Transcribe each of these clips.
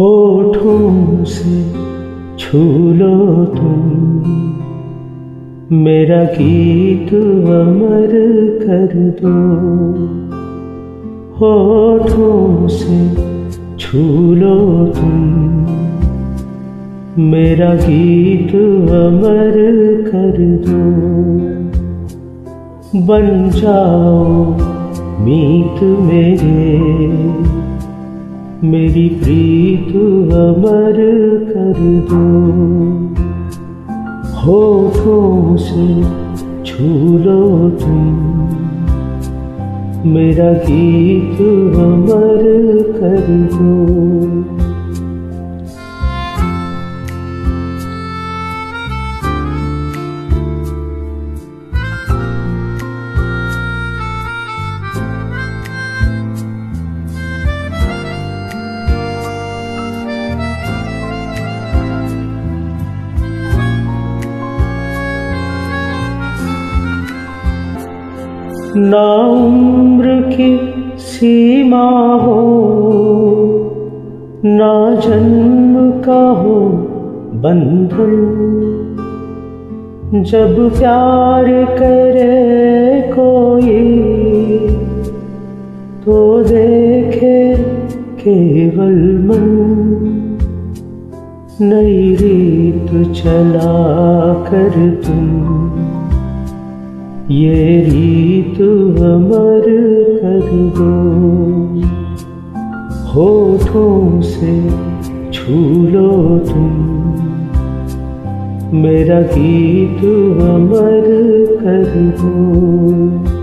होठों से छू लो तुम। मेरा गीत अमर कर दो। होठों से छू लो तुम। मेरा गीत अमर कर दो। बन जाओ मीत मेरे। मेरी प्रीत अमर कर दो। होठों से छू लो तुम। मेरा गीत अमर कर दो। ना उम्र की सीमा हो, ना जन्म का हो बंधन। जब प्यार करे कोई तो देखे केवल मन। नई रीत चला कर तुम। ये रीत अमर कर दो। होठों से छू लो तुम। मेरा गीत अमर कर दो।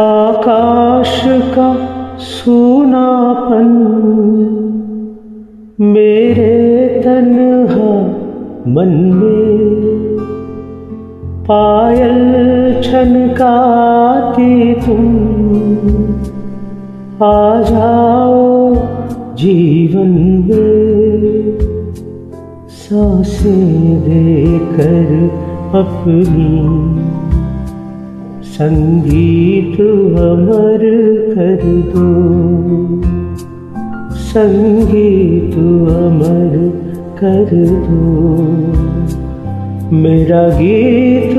आकाश का सुनापन। मेरे तन्हा मन में पायल छनकाती तुम। आ जाओ जीवन में साँसें देकर अपनी संगीत अमर कर दो। संगीत अमर कर दो। मेरा गीत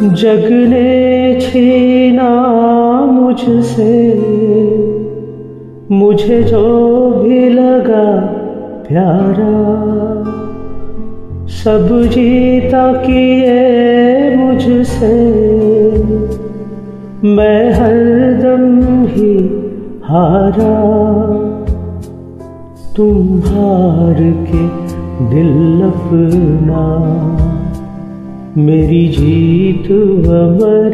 जग ने छीना मुझसे। मुझे जो भी लगा प्यारा, सब जीता किए मुझसे। मैं हरदम ही हारा तुम हार के दिल अपना। मेरी जीत अमर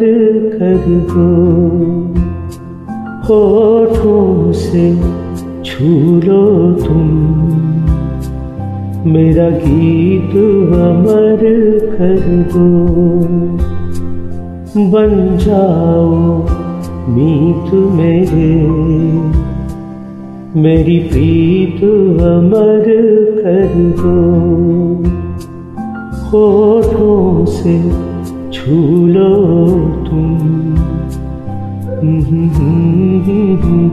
कर दो। होठों से छू लो तुम। मेरा गीत अमर कर दो। बन जाओ मीत मेरे। मेरी प्रीत अमर कर दो। होठों से छू लो तुम हम्म, हम्म, हम्म,